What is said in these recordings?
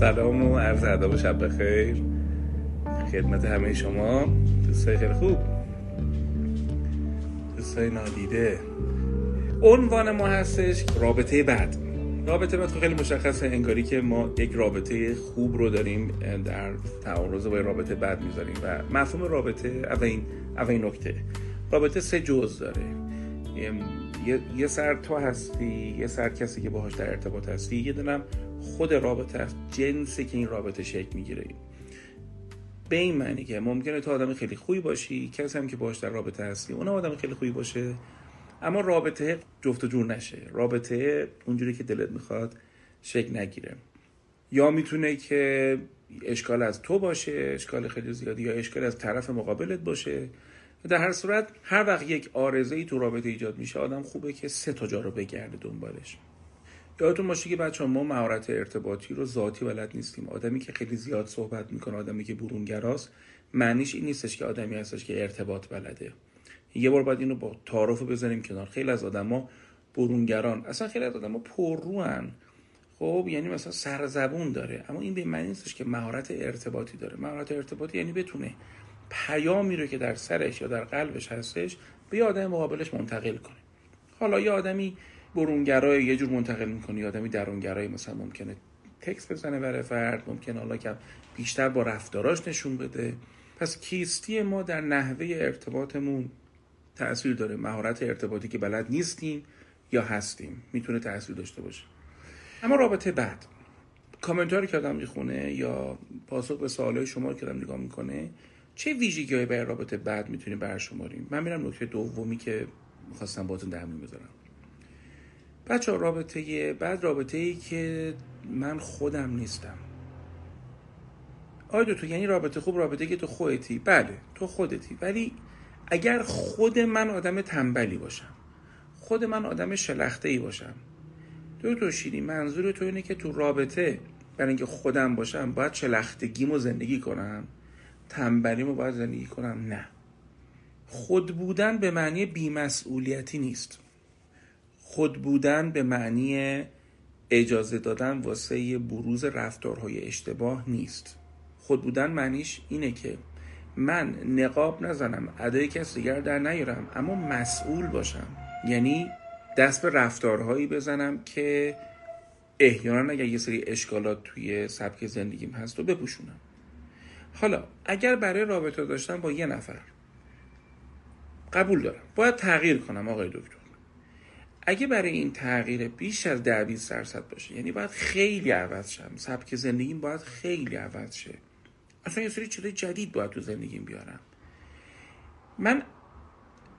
سلام و عرض ادب و شب بخیر. خدمت همه شما. دوستای خیلی خوب. دوستای نادیده. عنوان ما هستش رابطه بعد. رابطه بعد خیلی مشخصه انگاری که ما یک رابطه خوب رو داریم در تعارض با رابطه بعد می‌ذاریم و مفهوم رابطه اولین اولین نکته. رابطه سه جز داره. یه،, یه سر تو هستی یه سر کسی که باهاش در ارتباط هستی یه دونم خود رابطه است جنسی که این رابطه شکل می‌گیره. به این معنی که ممکنه تو آدم خیلی خوبی باشی کسی هم که باهاش در رابطه هستی اون آدم خیلی خوبی باشه. اما رابطه جفت و جور نشه. رابطه اونجوری که دلت می‌خواد شکل نگیره. یا می‌تونه که اشکال از تو باشه اشکال خیلی زیادی یا اشکال از طرف مقابلت باشه. در هر صورت هر وقت یک آرزه ای تو رابطه ایجاد میشه آدم خوبه که سه تا جا رو بگرده دنبالش. یادتون باشه که بچه ما مهارت ارتباطی رو ذاتی بلد نیستیم. آدمی که خیلی زیاد صحبت می‌کنه آدمی که برونگراست معنیش این نیستش که آدمی هستش که ارتباط بلده. یه بار باید اینو با تعارف بزنیم کنار. خیلی از آدما برونگران اصلا خیلی از آدما پرروان خب یعنی مثلا سرزبون داره. اما این به معنی نیستش که مهارت ارتباطی داره. مهارت ارتباطی یعنی بتونه پیامی رو که در سرش یا در قلبش هستش به آدم مقابلش منتقل کنه. حالا یه آدمی برونگرای یه جور منتقل می‌کنه آدمی درونگرای مثلا ممکنه تکس بزنه برای فرد ممکنه حالا که بیشتر با رفتاراش نشون بده. پس کیستی ما در نحوه ارتباطمون تاثیر داره. مهارت ارتباطی که بلد نیستیم یا هستیم. می‌تونه تاثیر داشته باشه. اما رابطه بعد. کامنتاری که آدم می‌خونه یا پاسخ به سوالای شما که آدم نگاه می‌کنه چه ویژگی های برای رابطه بعد می‌تونیم برشماریم؟ من میرم نکته دومی که می‌خواستم باتون در بذارم. بچه رابطه بعد رابطه ای که من خودم نیستم. آیا تو یعنی رابطه خوب رابطه که تو خودتی. بله تو خودتی. ولی اگر خود من آدم تنبلی باشم خود من آدم شلخته ای باشم تو شیری منظور تو اینه که تو رابطه برای اینکه خودم باشم باید شلختگیمو زندگی کنم تنبلیمو باید زندگی کنم؟ نه. خود بودن به معنی بیمسئولیتی نیست. خود بودن به معنی اجازه دادن واسه بروز رفتارهای اشتباه نیست. خود بودن معنیش اینه که من نقاب نزنم ادای کسی دیگر در نیارم اما مسئول باشم. یعنی دست به رفتارهایی بزنم که احیانا اگر یه سری اشکالات توی سبک زندگیم هست و بپوشونم. حالا اگر برای رابطه داشتن با یه نفر قبول دارم. باید تغییر کنم آقای دکتر. اگه برای این تغییر بیش از ده 20 درصد باشه یعنی باید خیلی عوض شم. سبک زندگیم باید خیلی عوض شه. اصلا یه سری چیزای جدید باید تو زندگیم بیارم. من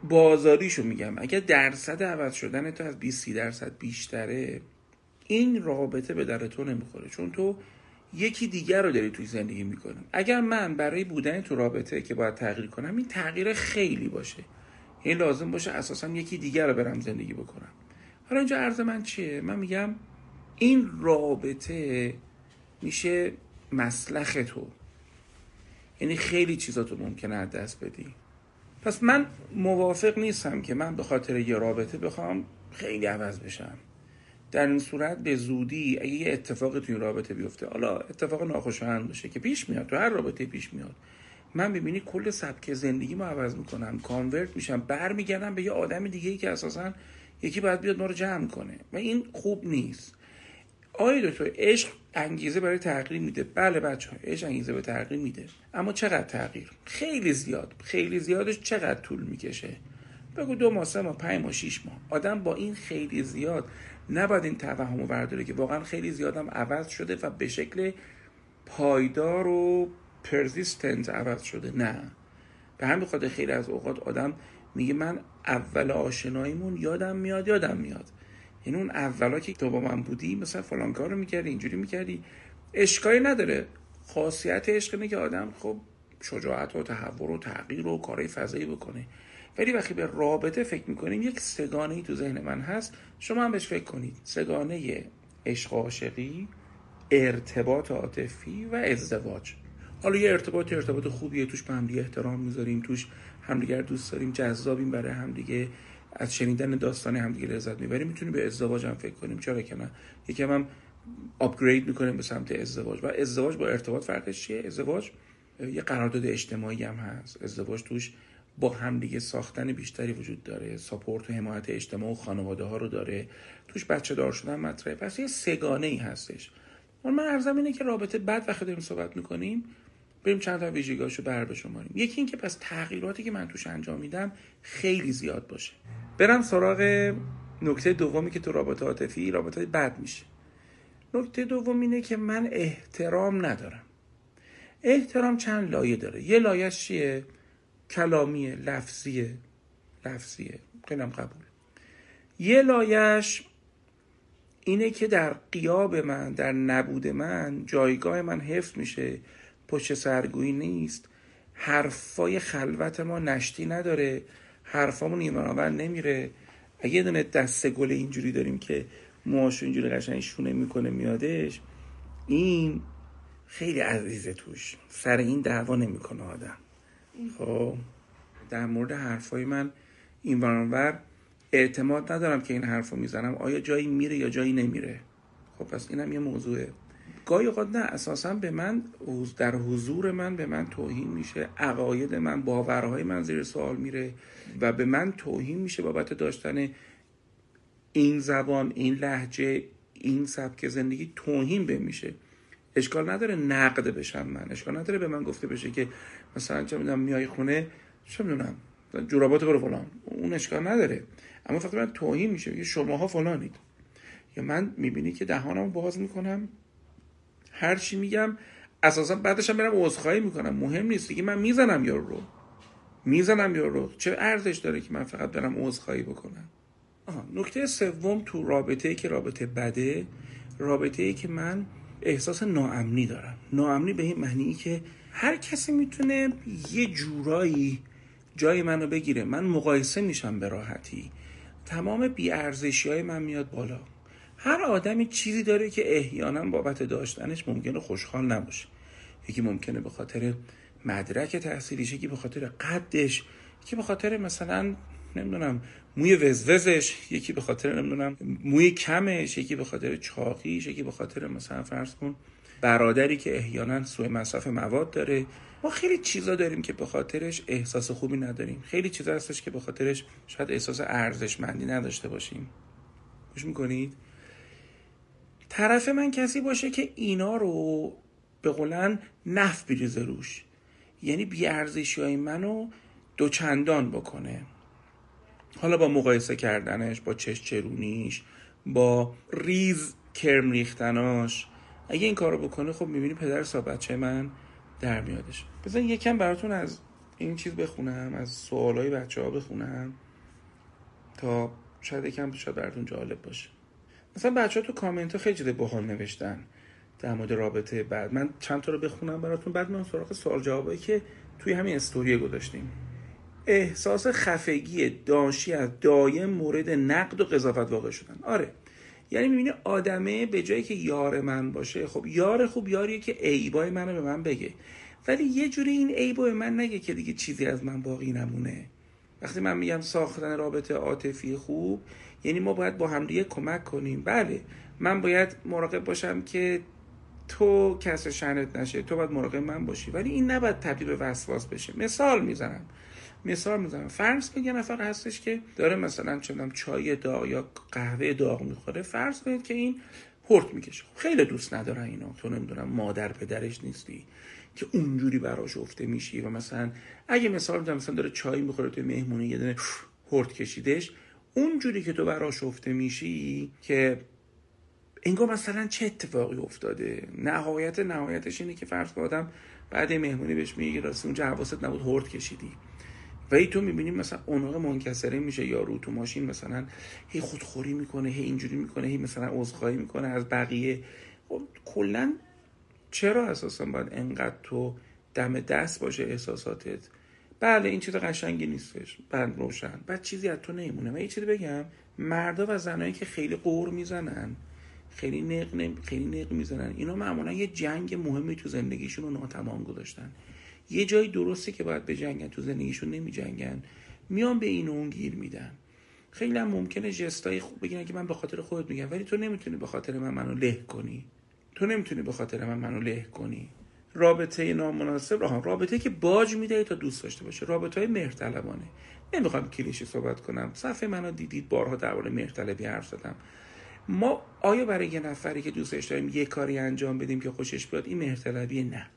بازاریشو میگم. اگه درصد عوض شدن تو از 20 درصد بیشتره این رابطه به در تو نمی‌خوره. چون تو یکی دیگر رو داری توی زندگی می‌کنم اگر من برای بودن تو رابطه که باید تغییر کنم این تغییر خیلی باشه. این لازم باشه اساسا یکی دیگر رو برم زندگی بکنم. حالا اینجا عرض من چیه؟ من میگم این رابطه میشه مسلخ تو. یعنی خیلی چیزاتو ممکنه از دست بدی. پس من موافق نیستم که من به خاطر یه رابطه بخوام خیلی عوض بشم. در این صورت به زودی اگه یه اتفاقی این رابطه بیفته حالا اتفاق ناخوشایند باشه که پیش میاد تو هر رابطه پیش میاد. من ببینی کل سبک زندگی ما عوض می‌کنم کانورت میشم برمیگردم به یه آدم دیگه ای که اساسا یکی باید بیاد ما رو جمع کنه. و این خوب نیست. آیا دکتر عشق انگیزه برای تغییر میده. بله بچه ها عشق انگیزه به تغییر میده. اما چقدر تغییر؟ خیلی زیاد. خیلی زیادش چقدر طول می‌کشه؟ بگو دو ماه سه ماه پنج ماه شیش ماه. آدم با این خیلی زیاد نباید این توهم رو برداره که واقعا خیلی زیادم عوض شده و به شکل پایدار و پرزیستنت عوض شده. نه. به همین خاطر خیلی از اوقات آدم میگه من اول آشناییمون یادم میاد یادم میاد. یعنی اون اولا که تو با من بودی مثلا فلان کارو می‌کردی اینجوری می‌کردی. اشکالی نداره. خاصیت عشق اینه که آدم خب شجاعت و تحور و تغییر و کارهای فضایی بکنه. ولی وقتی به رابطه فکر می‌کنیم یک سگانه ای تو ذهن من هست. شما هم بهش فکر کنید. سگانه عشق عاشقی ارتباط عاطفی و ازدواج. حالا یه ارتباط ارتباط خوبیه توش به همدیگه احترام می‌ذاریم توش همدیگر دوست داریم. جذابیم برای همدیگه. از شنیدن داستان همدیگه لذت می‌بریم. می‌تونیم به ازدواج هم فکر کنیم. چرا که نه یکم هم آپگرید می‌کنیم به سمت ازدواج. و ازدواج با ارتباط فرقش چیه؟ ازدواج یه قرارداد اجتماعی هم هست. ازدواج توش با همدیگه ساختن بیشتری وجود داره. ساپورت و حمایت اجتماع و خانواده ها رو داره. توش بچه دار شدن مطرحه. پس یه سگانه ای هستش. من ارزم اینه که رابطه بعد وقتی داریم صحبت می‌کنیم. بریم چند تا ویژگیاشو بر بشماریم. یکی اینکه پس تغییراتی که من توش انجام میدم خیلی زیاد باشه. برم سراغ نکته دومی که تو رابطه عاطفی رابطه بد میشه. نکته دوم اینه که من احترام ندارم. احترام چند لایه داره؟ یه لایه چیه؟ کلامیه لفظیه لفظیه خیلی قبول. یه لایش اینه که در قیاب من در نبود من جایگاه من حفظ میشه. پشت سرگویی نیست. حرفای خلوت ما نشتی نداره. حرفامون ایمانآور نمیره. یه دونه دسته گل اینجوری داریم که موهاشو اینجوری قشنگ شونه می‌کنه میادش. این خیلی عزیزه توش. سر این دعوا نمی‌کنه آدم. خب در مورد حرفای من این ور اعتماد ندارم که این حرفو می‌زنم. آیا جایی میره یا جایی نمیره؟ خب پس اینم یه موضوعه. گاهی اوقات نه اساسا به من در حضور من به من توهین میشه عقاید من باورهای من زیر سوال میره و به من توهین میشه بابت داشتن این زبان این لحجه این سبک زندگی توهین به میشه. اشکال نداره نقد بشم من. اشکال نداره به من گفته بشه که مثلا چه می‌دونم میای خونه چه می‌دونم جورابات برو فلان. اون اشکال نداره. اما فقط من توهین میشه که شماها فلانید. یا من می‌بینی که دهانمو باز می‌کنم هر چی میگم اساسا بعدش هم برم عذرخواهی می‌کنم. مهم نیست. دیگه من می‌زنم یارو رو. می‌زنم یارو رو. چه ارزش داره که من فقط برم عذرخواهی بکنم؟ آها نکته سوم تو رابطه ای که رابطه بده رابطه ای که من احساس ناامنی دارم. ناامنی به این معنی که هر کسی می‌تونه یه جورایی جای منو بگیره. من مقایسه میشم به راحتی. تمام بیارزشی های من میاد بالا. هر آدمی چیزی داره که احیانا بابت داشتنش ممکنه خوشحال نباشه. یکی ممکنه به خاطر مدرک تحصیلیش یکی به خاطر قدش یکی به خاطر مثلا نمی‌دونم موی وزوزش یکی به خاطر نمی‌دونم موی کمش یکی به خاطر چاقیش یکی به خاطر مثلا فرض کن برادری که احیانا سوء مصرف مواد داره. ما خیلی چیزا داریم که به خاطرش احساس خوبی نداریم. خیلی چیزا هستش که به خاطرش شاید احساس ارزشمندی نداشته باشیم. گوش می‌کنید؟ طرف من کسی باشه که اینا رو به قولن نف بریزه روش. یعنی بیارزشی های منو دوچندان بکنه. حالا با مقایسه کردنش با چش چرونیش با ریز کرم ریختناش. اگه این کارو بکنه خب می‌بینی پدر سا بچه من در میادش. بزن یکم براتون از این چیز بخونم از سوالای بچه ها بخونم تا شاید یکم شاید براتون جالب باشه. مثلا بچه ها تو کامنت ها خیلی چیز باحال نوشتن در مورد رابطه بعد. من چند تا رو بخونم براتون. بعد من سراغ سوال جوابایی که توی همین استوری گذاشتیم. احساس خفگی داشی از دایم مورد نقد و قضاوت واقع شدن. آره. یعنی می‌بینی آدمه به جایی که یار من باشه. خب یار خوب یاریه که عیبای منو به من بگه. ولی یه جوری این عیبو به من نگه که دیگه چیزی از من باقی نمونه. وقتی من میگم ساختن رابطه عاطفی خوب یعنی ما باید با همدیگه کمک کنیم. بله من باید مراقب باشم که تو کس شنت نشه. تو باید مراقب من باشی. ولی این نباید تبدیل به وسواس بشه. مثال می‌زنم. مثال می‌زنم. فرض کن یه نفر هستش که داره مثلا چه چای داغ یا قهوه داغ می‌خوره. فرض کنید که این هرت می‌کشه. خیلی دوست ندارن اینو. تو نمی‌دونم مادر پدرش نیستی. که اونجوری براش افته میشی و مثلا اگه مثال می‌زنم مثلا داره چای می‌خوره تو مهمونی یه دونه هرت کشیدش اونجوری که تو براش افته میشی که انگار مثلا چه اتفاقی افتاده؟ نهایت نهایتش اینه که فرض آدم بعد مهمونی بهش میگه راستی اونجا حواست نبود هرت کشیدی. و ای تو می‌بینیم مثلا اوناق منکسره میشه یا رو تو ماشین مثلا هی خودخوری می‌کنه هی اینجوری می‌کنه هی مثلا عذرخواهی می‌کنه از بقیه. خب کلا چرا اساسا باید انقدر تو دم دست باشه احساساتت؟ بله این چیز قشنگی نیستش. بعد روشن. بعد چیزی از تو نمیمونه. و یه چیزی بگم. مردا و زنایی که خیلی قور می‌زنن خیلی نق خیلی نق می‌زنن اینا معمولا یه جنگ مهمی تو زندگیشون رو ناتمام گذاشتن. یه جایی درسته که باید به جنگن تو زندگیشون نمی جنگن میان به این اون گیر میدن. خیلی هم ممکنه جستای خوب بگیرن که من به خاطر خودت میگم ولی تو نمی‌تونی به خاطر من منو له کنی. تو نمی‌تونی به خاطر من منو له کنی. رابطه نامناسب راه رابطه که باج میده تا دوست داشته باشه. رابطه های مهرطلبانه. نمی‌خوام کلیشی صحبت کنم. صفحه منو دیدید بارها درباره مهرطلبی حرف زدم. ما آیا برای یه نفری که دوستش داریم یه کاری انجام بدیم که خوشش بیاد؟ این مهرطلبی نه.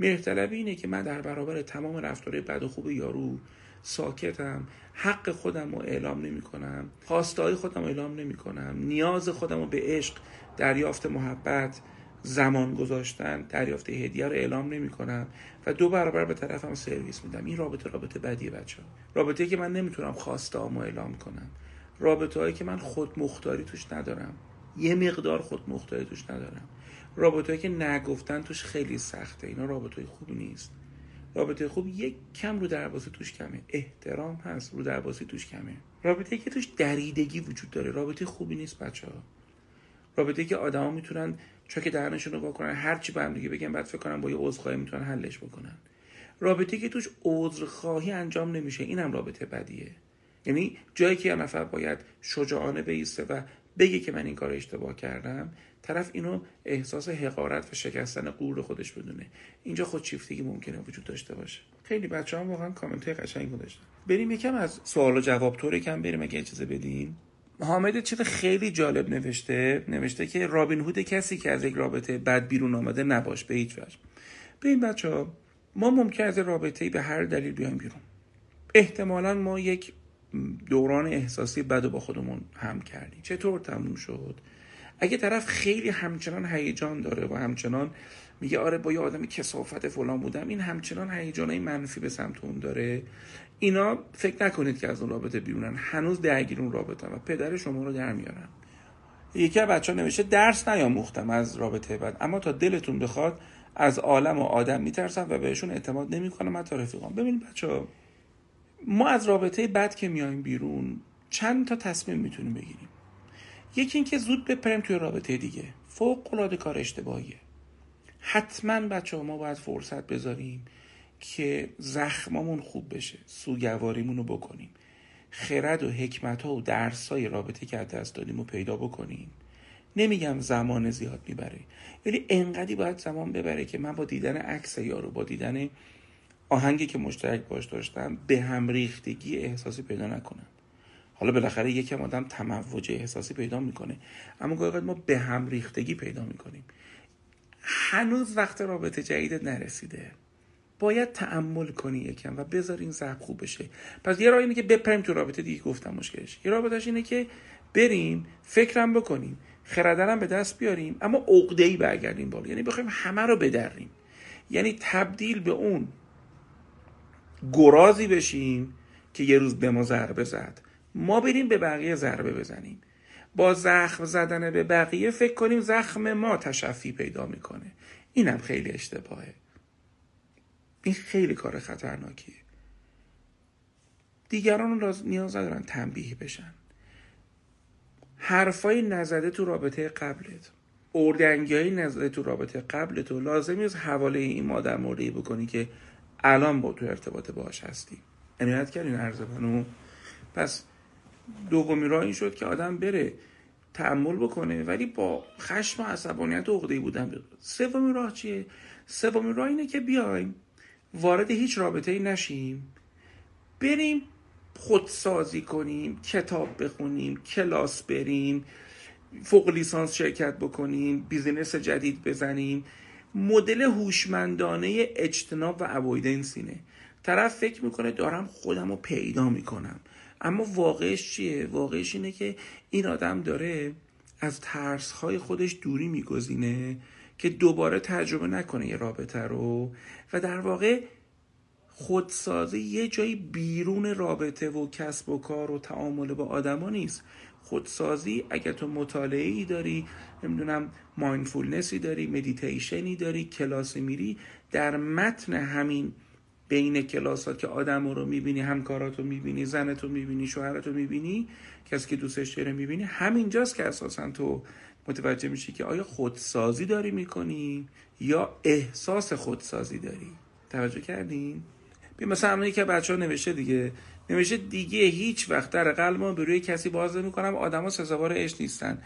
مهرطلبی اینه که من در برابر تمام رفتارهای بد و خوب یارو ساکتم. حق خودم رو اعلام نمی کنم خواستای خودم رو اعلام نمی کنم نیاز خودم رو به عشق دریافت محبت زمان گذاشتن دریافت هدیه رو اعلام نمی کنم و دو برابر به طرفم سرویس میدم. این رابطه رابطه بدیه بچه ها رابطه که من نمی‌تونم خواستهامو اعلام کنم. رابطه هایی که من خود مختاری توش ندارم. یه مقدار خود مختاری توش ندارم. رابطه هایی که نگفتن توش خیلی سخته. اینا رابطه خوب نیست. رابطه خوب یک کم رو دربازی توش کمه. احترام هست رو دربازی توش کمه. رابطه که توش دریدگی وجود داره. رابطه خوبی نیست بچه ها رابطه که آدما می‌تونن چون که درنشون رو واکنن هر چی به هم دیگه بگن بعد فکر کنن با یه عذرخواهی می‌تونن حلش بکنن. رابطه که توش عذرخواهی انجام نمیشه اینم رابطه بدیه. یعنی جایی که یه نفر باید شجاعانه بیسته و بگه که من این کار اشتباه کردم طرف اینو احساس حقارت و شکستن غرور خودش بدونه. اینجا خودشیفتگی ممکنه وجود داشته باشه. خیلی بچه هم واقعا کامنت های قشنگ داشتن بریم یکم از سوال و جواب طور کم بریم اگه اجازه بدین. حامد چیز خیلی جالب نوشته نوشته که رابین هود کسی که از یک رابطه بد بیرون آمده نباش به هیچ وجه. به این بچه ها ما ممکن از رابطه به هر دلیل بیایم بیرون. احتمالا ما یک دوران احساسی بد با خودمون هم کردیم. چطور تموم شد؟ اگه طرف خیلی همچنان هیجان داره و همچنان میگه آره با یه آدم کسافت فلان بودم این همچنان هیجانای منفی به سمت اون داره. اینا فکر نکنید که از اون رابطه بیرونن. هنوز درگیر اون رابطه و پدر شما رو در میارن. یکی از بچه ها نوشته درس نیاموختم از رابطه بعد. اما تا دلتون بخواد از عالم و آدم میترسم و بهشون اعتماد نمی‌کنم. حتی رفیقام. ببینید بچه ها ما از رابطه بد که میایم بیرون چند تا تصمیم می‌تونیم بگیریم. یکی اینکه زود بپریم توی رابطه دیگه. فوق العاده کار اشتباهیه. حتما بچه ها ما باید فرصت بذاریم. که زخممون خوب بشه سوگواریمون رو بکنیم. خرد و حکمت ها و درس های رابطه که دست دادیم رو پیدا بکنیم. نمیگم زمان زیاد می‌بره ولی انقدی باید زمان ببره که من با دیدن عکس یارو با دیدن آهنگی که مشترک باش داشتم به هم ریختگی احساسی پیدا نکنم. حالا بالاخره یکم آدم تموج احساسی پیدا می‌کنه اما گاهی ما به هم ریختگی پیدا می‌کنیم. هنوز وقت رابطه جدیدت نرسیده. باید تعمل کنی یکم و بذار این ضعف خوب بشه. پس یه راه اینه که بپریم تو رابطه دیگه گفتم مشکلش. یه رابطهش اینه که بریم فکرم بکنیم خردرم به دست بیاریم اما عقده ای برگردیم بالا. یعنی بخوایم همه رو بدریم. یعنی تبدیل به اون گرازی بشیم که یه روز به ما ضربه زد. ما بریم به بقیه ضربه بزنیم. با زخم زدن به بقیه فکر کنیم زخم ما تشفی پیدا می‌کنه. اینم خیلی اشتباهه. این خیلی کار خطرناکیه. دیگران رو نیاز ندارن تنبیه بشن. حرفای نزده تو رابطه قبلت. اردنگی های نزده تو رابطه قبلت و لازمی از حواله این مادر موردی بکنی که الان با تو ارتباط باش هستی. عنایت کردین عرض بنو پس دومی راه این شد که آدم بره تحمل بکنه ولی با خشم و عصبانیت و عقده‌ای بودن سومی راه چیه؟ سومی راه اینه که بیایم وارد هیچ رابطه ای نشیم. بریم خودسازی کنیم کتاب بخونیم کلاس بریم فوق لیسانس شرکت بکنیم بیزینس جدید بزنیم. مدل هوشمندانه اجتناب و اوایدنس اینه. طرف فکر می‌کنه دارم خودم رو پیدا می‌کنم. اما واقعش چیه؟ واقعش اینه که این آدم داره از ترسهای خودش دوری میگزینه. که دوباره تجربه نکنه یه رابطه رو. و در واقع خودسازی یه جایی بیرون رابطه و کسب و کار و تعامل با آدما نیست. خودسازی اگر تو مطالعه ای داری نمی‌دونم mindfulness ی داری مدیتیشنی داری کلاسی میری در متن همین بین کلاسات که آدم رو می‌بینی همکارات رو می‌بینی زنت رو می‌بینی شوهرت رو می‌بینی کسی که دوستش داره می‌بینی همینجاست که اساسا تو متوجه میشی که آیا خودسازی داری می‌کنی یا احساس خودسازی داری؟ توجه کردین مثلا که بچه ها نوشته دیگه. نوشته دیگه هیچ وقت در قلبم به روی کسی باز نمی‌کنم. آدما سزاوار عشق نیستن.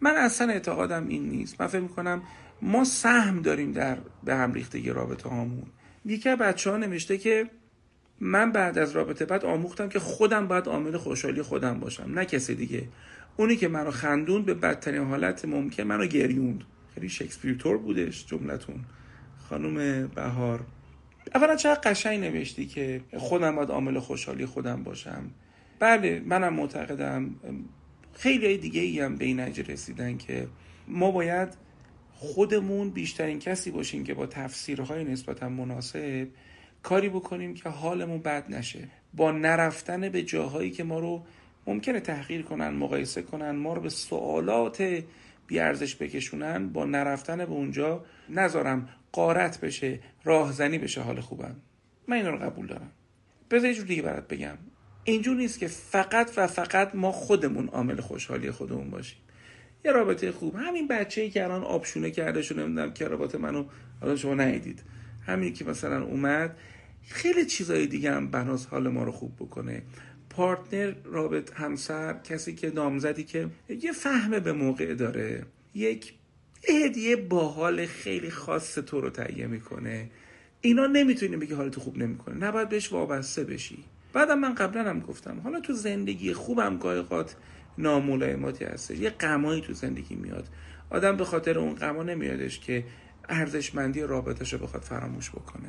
من اصلا اعتقادم این نیست. من فکر می‌کنم ما سهم داریم در به هم ریختگی رابطه هامون. یکی بچه ها نوشته که من بعد از رابطه بعد آموختم که خودم باید عامل خوشحالی خودم باشم. نه کسی دیگه. اونی که منو خندون به بدترین حالت ممکن منو گریوند. خیلی شکسپیر تور بودش جملتون. خانم بهار. اولا چقدر قشنگ نوشتی که خودم باید عامل خوشحالی خودم باشم. بله منم معتقدم. خیلی دیگه ای هم به این رسیدن که ما باید خودمون بیشترین کسی باشیم که با تفسیرهای نسبتا مناسب کاری بکنیم که حالمون بد نشه. با نرفتن به جاهایی که ما رو ممکنه تحقیر کنن مقایسه کنن ما رو به سوالات بیارزش بکشونن با نرفتن به اونجا نذارم قارت بشه راهزنی بشه حال خوبم. من این رو قبول دارم. بذار یه جور دیگه برات بگم. اینجور نیست که فقط و فقط ما خودمون عامل خوشحالی خودمون باشیم. یه رابطه خوب. همین بچه ای که الان آبشونه کرده شو نمی‌دونم رابطه منو الان شما ندیدید. همین که مثلا اومد خیلی چیزای دیگه هم بناس حال ما رو خوب بکنه. پارتنر رابط همسر کسی که نامزدی که یه فهم به موقع داره یک هدیه باحال خیلی خاص تو رو تهیه می‌کنه. اینا نمی‌تونی بگی حالتو خوب نمی‌کنه. نباید بهش وابسته بشی. بعدم من قبلا هم گفتم حالا تو زندگی خوبم قایقات ناملایماتی هست یه غمایی تو زندگی میاد. آدم به خاطر اون غما نمیادش که ارزشمندی رابطش رو بخواد فراموش بکنه.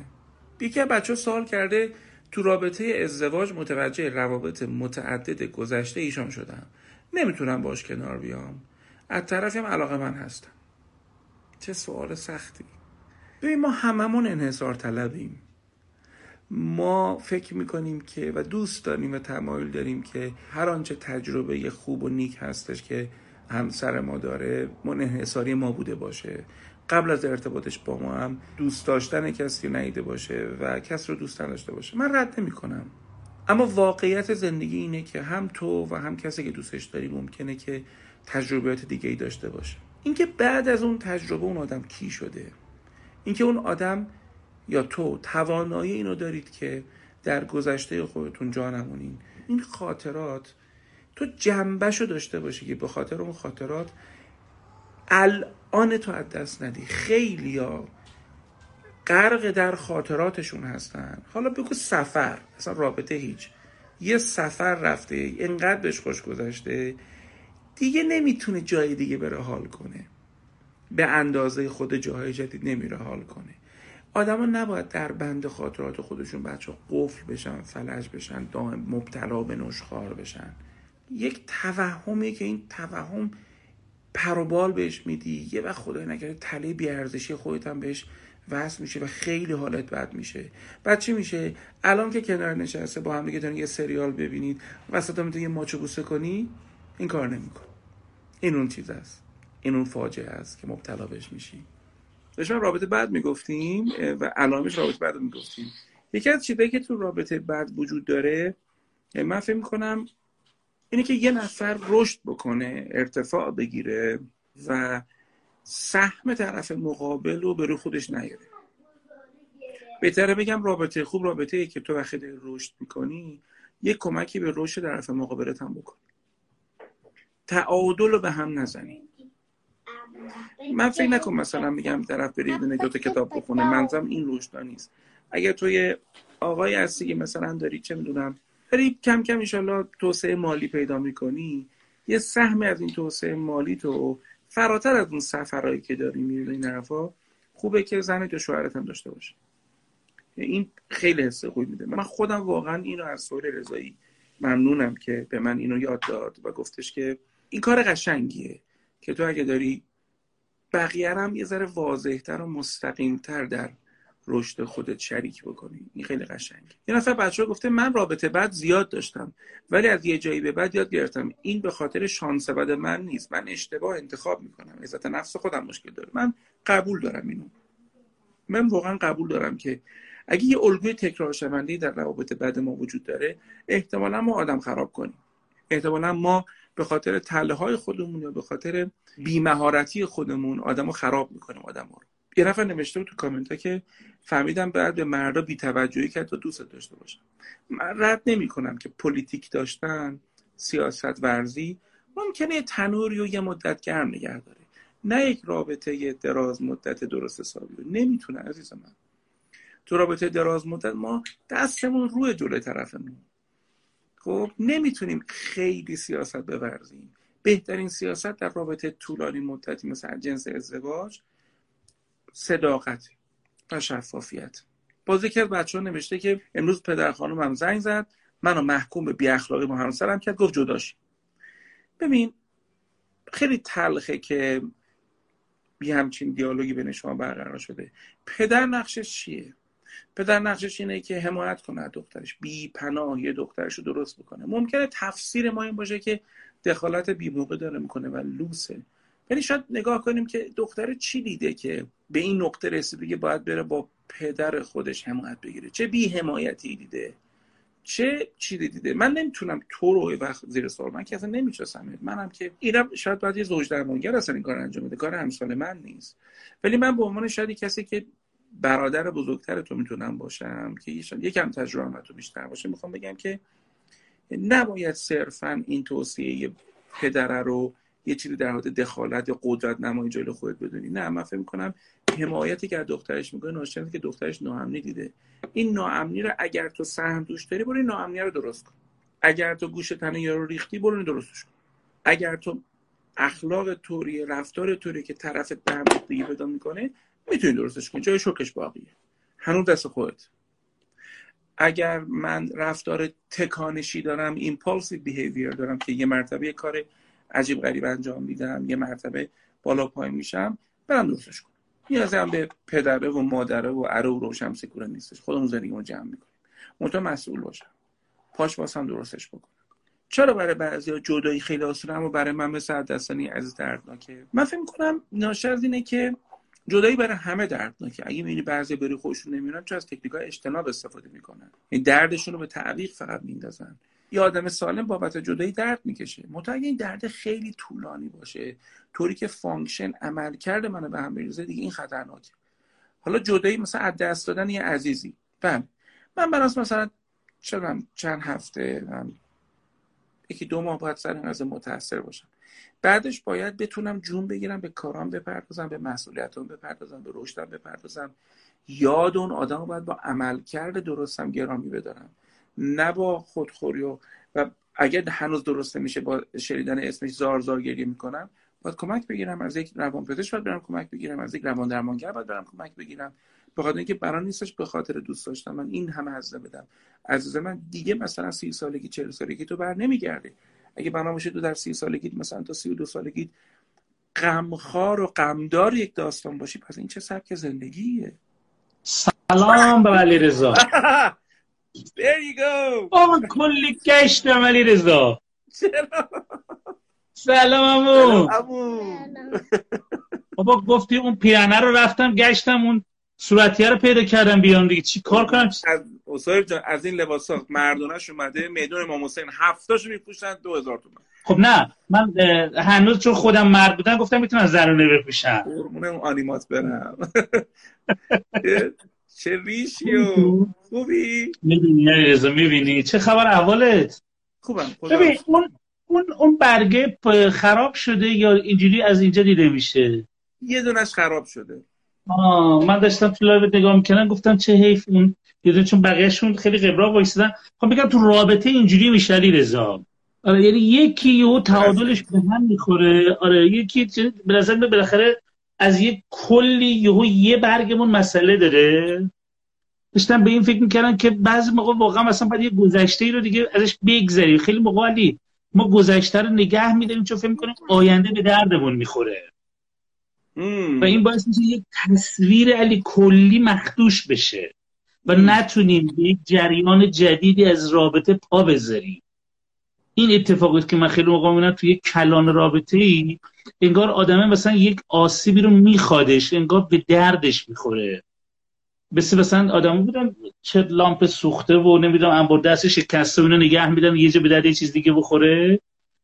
یکی بچه سوال کرده تو رابطه ازدواج متوجه روابط متعدد گذشته ایشان شدم. نمی‌تونم باش کنار بیام. از طرفی هم علاقه من هستم. چه سوال سختی. ببین ما هممون انحصار طلبیم. ما فکر می‌کنیم که و دوست داریم و تمایل داریم که هر آنچه تجربه خوب و نیک هستش که همسر ما داره انحصاری ما بوده باشه. قبل از ارتباطش با ما هم دوست داشتن کسی نیده باشه و کس رو دوست داشته باشه. من رد نمی کنم اما واقعیت زندگی اینه که هم تو و هم کسی که دوستش داری ممکنه که تجربیات دیگه ای داشته باشه. اینکه بعد از اون تجربه اون آدم کی شده؟ اینکه اون آدم یا تو توانایی اینو دارید که در گذشته خودتون جا نمونین این خاطرات تو جنبشو داشته باشی که به خاطر اون خاطرات الان تو از دست ندی. خیلی ها غرق در خاطراتشون هستن. حالا بگو سفر. اصلا رابطه هیچ. یه سفر رفته اینقدر بهش خوش گذشته دیگه نمی‌تونه جای دیگه بره حال کنه. به اندازه خود جاهای جدید نمیره حال کنه. آدما نباید در بند خاطرات خودشون بچه قفل بشن فلج بشن دائم مبتلا به نشخار بشن. یک توهمی که این توهم پروبال بهش میدی. یه وقت خدای نکرده تله بیارزشی خودت هم بهش وصل میشه و خیلی حالت بد میشه. بعد چی میشه؟ الان که کنار نشسته با هم دیگه یه سریال ببینید وسط هم یه ماچو بوسه کنی این کار نمیکن این اون چیز است این اون فاجعه است که مبتلا بهش میشی. داشتم رابطه بعد می‌گفتیم و علامش رابطه بعد می‌گفتیم. یکی از چیزایی که تو رابطه بعد وجود داره من فکر می‌کنم اینه که یه نفر رشد بکنه ارتفاع بگیره و سهم طرف مقابل رو به روی خودش نیاره. بهتره بگم رابطه خوب رابطه ای که تو وقتی رشد می‌کنی یه کمکی به رشد طرف مقابلت هم بکنی تعادل رو به هم نزنی. من فکر نکن مثلا میگم طرف برید دو تا کتاب بخونه منظم این رشد نیست. اگر توی آقای هستی که مثلا داری چه می‌دونم داری کم کم انشالله توسعه مالی پیدا می‌کنی. یه سهمی از این توسعه مالی تو فراتر از اون سفرهایی که داری میری این حرفا خوبه که زن تو شوهرت هم داشته باشه. این خیلی حس خوبی میده. من خودم واقعا اینو از سوره رضایی ممنونم که به من اینو یاد داد و گفتش که این کار قشنگیه که تو اگه داری بقیه هم یه ذره واضحتر و مستقیمتر در رشد خودت شریک بکنی. این خیلی قشنگه. یه نفر بچه ها گفته من رابطه بعد زیاد داشتم ولی از یه جایی به بعد یاد گرفتم. این به خاطر شانس بد من نیست. من اشتباه انتخاب می‌کنم. عزت نفس خودم مشکل داره. من قبول دارم اینو. من واقعا قبول دارم که اگه یه الگوی تکرار شونده در روابط بعد ما وجود داره احتمالا ما آدم خراب کنیم. احتمالا ما به خاطر تله های خودمون یا به خاطر بیمهارتی خودمون آدم رو خراب می‌کنیم آدم رو. یه نفر نوشته تو کامنت ها که فهمیدم بعد به مردا بیتوجهی کرد تا دوست داشته باشم. من رد نمی کنم که پلیتیک داشتن سیاست ورزی ممکنه تنوری و یه مدت گرم نگه داره. نه یک رابطه یه دراز مدت درست حسابی. نمی‌تونه عزیز من. تو رابطه دراز مدت ما دستمون روی جلوی طرفمون. خب نمی‌تونیم خیلی سیاست بورزیم. بهترین سیاست در رابطه طولانی مدتی مثل جنس ازدواج صداقت و شفافیت. باز یکی از بچه ها نوشته که امروز پدر خانم هم زنگ زد منو محکوم به بی اخلاقی با همسرم کرد گفت جداشی ببین خیلی تلخه که بی همچین دیالوگی بین شما برقرار شده. پدر نقشش چیه؟ پدر نقشش اینه که حمایت کنه دخترش. بی پناه یه دخترش رو درست بکنه. ممکنه تفسیر ما این باشه که دخالت بی موقع داره می‌کنه و لوسه. یعنی شاید نگاه کنیم که دختر چی دیده که به این نقطه رسیده که باید بره با پدر خودش حمایت بگیره؟ چه بی حمایتی دیده؟ چه چیزی دیده؟ من نمی‌تونم تو رو وقت زیر سوال من که اصلا نمی‌شناسم منم که اینم شاید باید یه زوج درمانگر اصلا این کار انجام بده. کار همسال من نیست. ولی من به عنوان شاید کسی که برادر بزرگتر تو می‌تونم باشم که یکم تجربه تو بیشتر باشه می‌خوام بگم که نباید صرفا این توصیه پدره رو یه چیزی در حد دخالت یا قدرت نمایی جلو خودت بدونی. نه من فکر می‌کنم حمایتی که از دخترش می‌کنه ناشی که دخترش ناامنی دیده. این ناامنی رو اگر تو سهم دوش داری برو این ناامنی رو درست کن. اگر تو گوش تنه یارو ریختی برو درستش کن. اگر تو اخلاق طوری رفتار طوری که طرفت به هم دیگه پیدا می‌کنه می‌تونی درستش کنی. جای شکش باقیه. هنوز دست خودت. اگر من رفتار تکانشی دارم ایمپالسیو بیهیویر دارم که یه مرتبه یه کار عجیب غریب انجام میدم یه مرتبه بالا پایین میشم برم درستش کنم. نیازی هم به پدره و مادره و اره و روشم سکوره نیستش. خودمون زندگیمون جمع می‌کنیم. منتها مسئول باشم. پاش واسم درستش بکنم. چرا برای بعضی ها جدایی خیلی آسونه اما برای من مثل دستانی از دردناکه؟ من فکر می‌کنم ناشر از اینه که جدایی برای همه دردناکه. اگه می‌بینی بعضی بری خوششون نمیرن چه از تکنیک های اجتناب استفاده می‌کنن. این دردشون رو به تعویق فقط میندازن یه آدم سالم بابت جدایی درد می‌کشه. اگه این درد خیلی طولانی باشه. طوری که function عمل کرده منو به هم بریزه دیگه این خطرناکه. حالا جدایی مثلا از دست دادن یه عزیزی. بله. من براس مثلا چند چند هفته من یکی دو ماه باید سر این متاثر باشم. بعدش باید بتونم جون بگیرم به کارام بپردازم به مسئولیتام بپردازم به رشدم بپردازم. یاد اون آدم باید با عمل کرده درستم گرامی بدارم. نه با خودخوری و و اگر هنوز درست نمیشه با شنیدن اسمش زار زار گریه می‌کنم باید کمک بگیرم از یک روان پزشک باید برم کمک بگیرم از یک روان درمانگر باید برم کمک بگیرم. به خاطر اینکه برای نیستش به خاطر دوست داشتم من این همه هزینه بدم. عزیز من دیگه مثلا سی سالگی چهل سالگی تو بر نمیگرده اگه بنا باشه تو در سی سالگی مثلا تا سی و دو سالگی غمخوار و غمدار یک داستان باشی پس این چه سبک زندگیه؟ سلام به ولی رضا There you go. آه کلی گشتم علی رضا. سلام امو بابا گفتی اون پیرنه رو رفتم گشتم اون صورتیه رو پیدا کردم بیان دیگه. چی کار کنم؟ از جان از این لباس ها مردونش اومده میدون امام حسین هفتاشو میپوشن دو هزار تومن. خب نه من هنوز چون خودم مرد بودم گفتم می‌تونم زرانه بپوشم قرمونه اون آنیمات برم. چه ریشی و خوبی؟ می‌بینی رضا می‌بینی. چه خبر احوالت؟ خوبم ببین اون اون اون برگه خراب شده یا اینجوری از اینجا دیده میشه؟ یه دونش خراب شده. آه من داشتم تو live نگاه می‌کنم گفتم چه حیف اون. یه چون بقیهشون خیلی قبرا وایسیدن. خب بگم تو رابطه اینجوری میشه علی رضا آره یعنی یکی یهو تعادلش به هم می‌خوره. آره یکی به نظر بالاخره از یه کلی یهو یه برگمون مسئله داره. داشتم به این فکر می‌کردم که بعضی موقع واقعا مثلا باید یه گذشته ای رو دیگه ازش بگذری خیلی موقع علی ما گذشته رو نگه میداریم چون فکر می‌کنیم آینده به دردمون می‌خوره. و این باعث میشه یک تصویر علی کلی مخدوش بشه و نتونیم به یک جریان جدیدی از رابطه پا بذاریم. این اتفاقات که من خیلی موقع می‌بینم توی کلان رابطه ای انگار آدمه مثلا یک آسیبی رو میخوادش انگار به دردش می‌خوره. مثل مثلا آدم بودن چه لامپ سوخته و نمی‌دونم انبار دست شکسته و نگه میدن یه جا به درد یه چیز دیگه بخوره.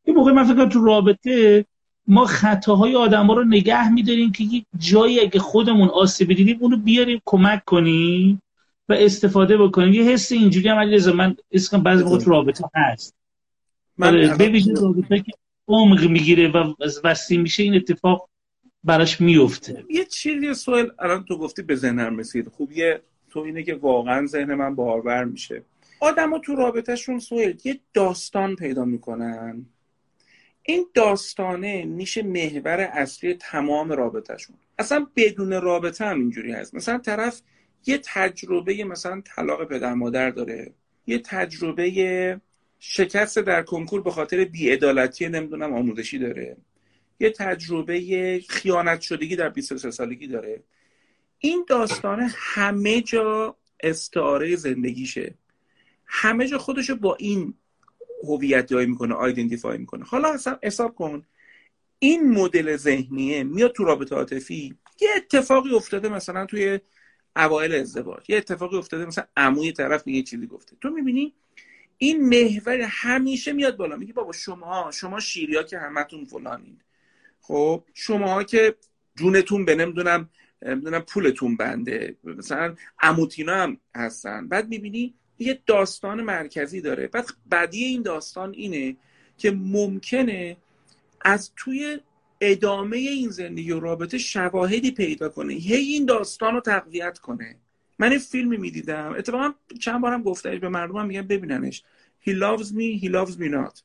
یه موقع من فکر تو رابطه ما خطاهای آدم ها رو نگه میداریم که یک جایی اگه خودمون آسیب دیدیم اونو بیاریم کمک کنیم و استفاده بکنیم. یه حس اینجوری هم علی من اسم بعضی موقع رابطه هست. من آره، ببینید رابطه که عمق می‌گیره و وسیع میشه این اتفاق براش میفته یه چیزی سوال الان تو گفتی به ذهنم رسید. خوب یه تو اینه که واقعا ذهن من بارور میشه. آدم تو رابطهشون سوال یه داستان پیدا می‌کنن. این داستانه میشه محور اصلی تمام رابطهشون. اصلا بدون رابطه هم اینجوری هست. مثلا طرف یه تجربه مثلا طلاق پدر مادر داره. یه تجربه شکست در کنکور به خاطر بیعدالتی نمی‌دونم آموزشی داره. یه تجربه خیانت شدگی در 23 سالگی داره. این داستانه همه جا استعاره زندگیشه. همه جا خودشو با این هویت جای می‌کنه آیدنتیفای می‌کنه. حالا اصلا حساب کن. این مدل ذهنیه میاد تو رابطه عاطفی. یه اتفاقی افتاده مثلا توی اوایل ازدواج. یه اتفاقی افتاده مثلا عموی طرف یه چیزی گفته. تو می‌بینی این محور همیشه میاد بالا. میگه بابا شما شما شیریا که همتون فلانین خب شما که جونتون به نمی‌دونم نمی‌دونم پولتون بنده. مثلا اموتینا هم هستن. بعد می‌بینی یه داستان مرکزی داره. بعد بعدی این داستان اینه که ممکنه از توی ادامه این زندگی و رابطه شواهدی پیدا کنه. هی این داستان رو تقویت کنه. من این فیلمی می‌دیدم. اتفاقا چند بارم گفتهش به مردمم میگم ببیننش He loves me, he loves me not.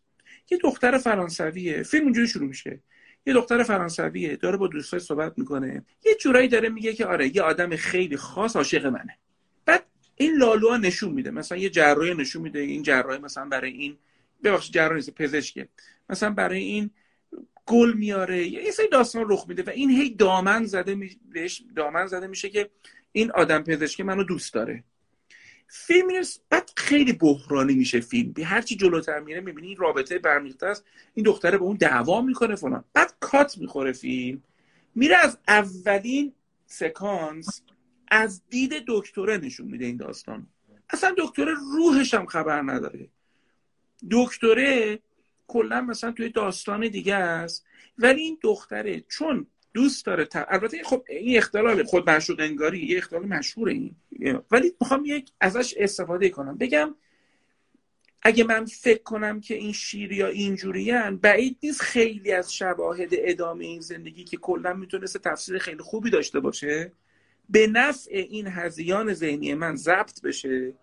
یه دختر فرانسویه. فیلم اونجوری شروع میشه. یه دختر فرانسویه داره با دوستای صحبت می‌کنه. یه جورایی داره میگه که آره یه آدم خیلی خاص عاشق منه. بعد این لالوها نشون میده. مثلا یه جراحی نشون میده. این جراحی مثلا برای این ببخشید جراحی پزشکه. مثلا برای این گل میاره. یه سری داستان رخ میده و این هی دامن زده می... بهش دامن زده میشه که این آدم پزشک منو دوست داره. فیلم بعد خیلی بحرانی میشه فیلم. هرچی جلوتر میره می‌بینی این رابطه برمیخته است. این دختره به اون دعوا می‌کنه فلان. بعد کات می‌خوره فیلم. میره از اولین سکانس از دید دکتره نشون میده این داستان. اصلا دکتره روحش هم خبر نداره. دکتره کلا مثلا توی داستان دیگه است. ولی این دختره چون دوست داره البته خب این اختلال خود مشهور انگاری یه اختلال مشهور این. ولی می‌خوام یک ازش استفاده کنم. بگم اگه من فکر کنم که این شیریا اینجوریان بعید نیست خیلی از شواهد ادامه این زندگی که کلا می‌تونست تفسیر خیلی خوبی داشته باشه به نفع این هزیان ذهنی من ضبط بشه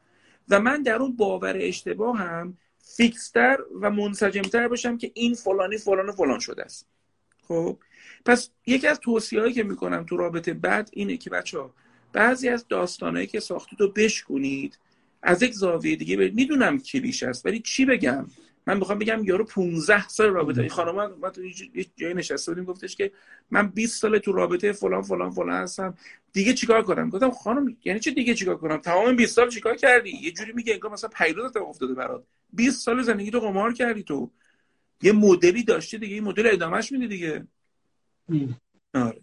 و من در اون باور اشتباه هم فیکستر و منسجمتر باشم که این فلانی فلان فلان شده است. خب؟ پس یکی از توصیه هایی که می‌کنم تو رابطه بعد اینه که بچه ها بعضی از داستانهایی که ساختید رو بشکنید از یک زاویه دیگه برید. می‌دونم کلیش است ولی چی بگم؟ من می‌خوام بگم یارو 15 سال رابطه. این خانم ما تو جای نشسته بودیم گفتش که من 20 سال تو رابطه فلان فلان فلان هستم. دیگه چیکار کنم؟ گفتم خانم یعنی چه دیگه چیکار کنم؟ تمام 20 سال چیکار کردی؟ یه جوری میگه انگار مثلا پیروز افتاده برات. 20 سال زندگی تو قمار کردی تو. یه مدلی داشتی دیگه این مدل ادامهش میدی دیگه. آره.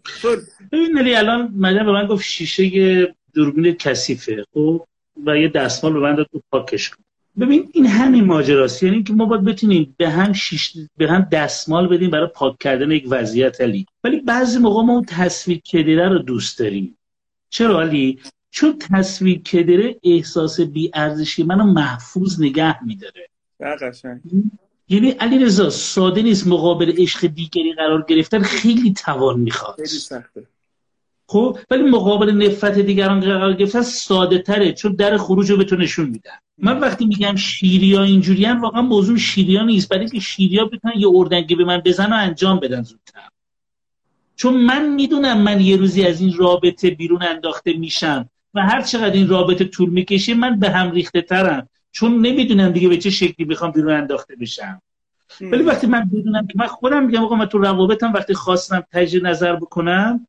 ببین الان مدن به من گفت شیشه دوربین کثیفه خب؟ و یه دستمال به من داد پاکش کن. ببین این همین ماجراست. یعنی که ما باید بتونیم به هم شیش به هم دستمال بدیم برای پاک کردن یک وضعیت علی. ولی بعضی موقع ما اون تصویر کدره رو دوست داریم. چرا علی؟ چون تصویر کدره احساس بی ارزشی منو محفوظ نگه میداره. یعنی علی رضا ساده نیست مقابل عشق دیگری قرار گرفتن خیلی توان می‌خواد خیلی سخته. خب ولی مقابل نفرت دیگران قرار گرفتن ساده تره چون در خروج رو به تو نشون میدن. من وقتی میگم شیریا اینجوریان واقعا موضوع شیریا نیست. برای اینکه شیریا بتونن یه اردنگی به من بزن و انجام بدن زودتر. چون من می‌دونم من یه روزی از این رابطه بیرون انداخته میشم و هر چقدر این رابطه طول می‌کشه من به هم ریخته ترم. چون نمی‌دونم دیگه به چه شکلی بخوام بیرون انداخته بشم. ولی وقتی من بدونم که من خودم میگم آقا من تو روابطم وقتی خواستم تجدید نظر بکنم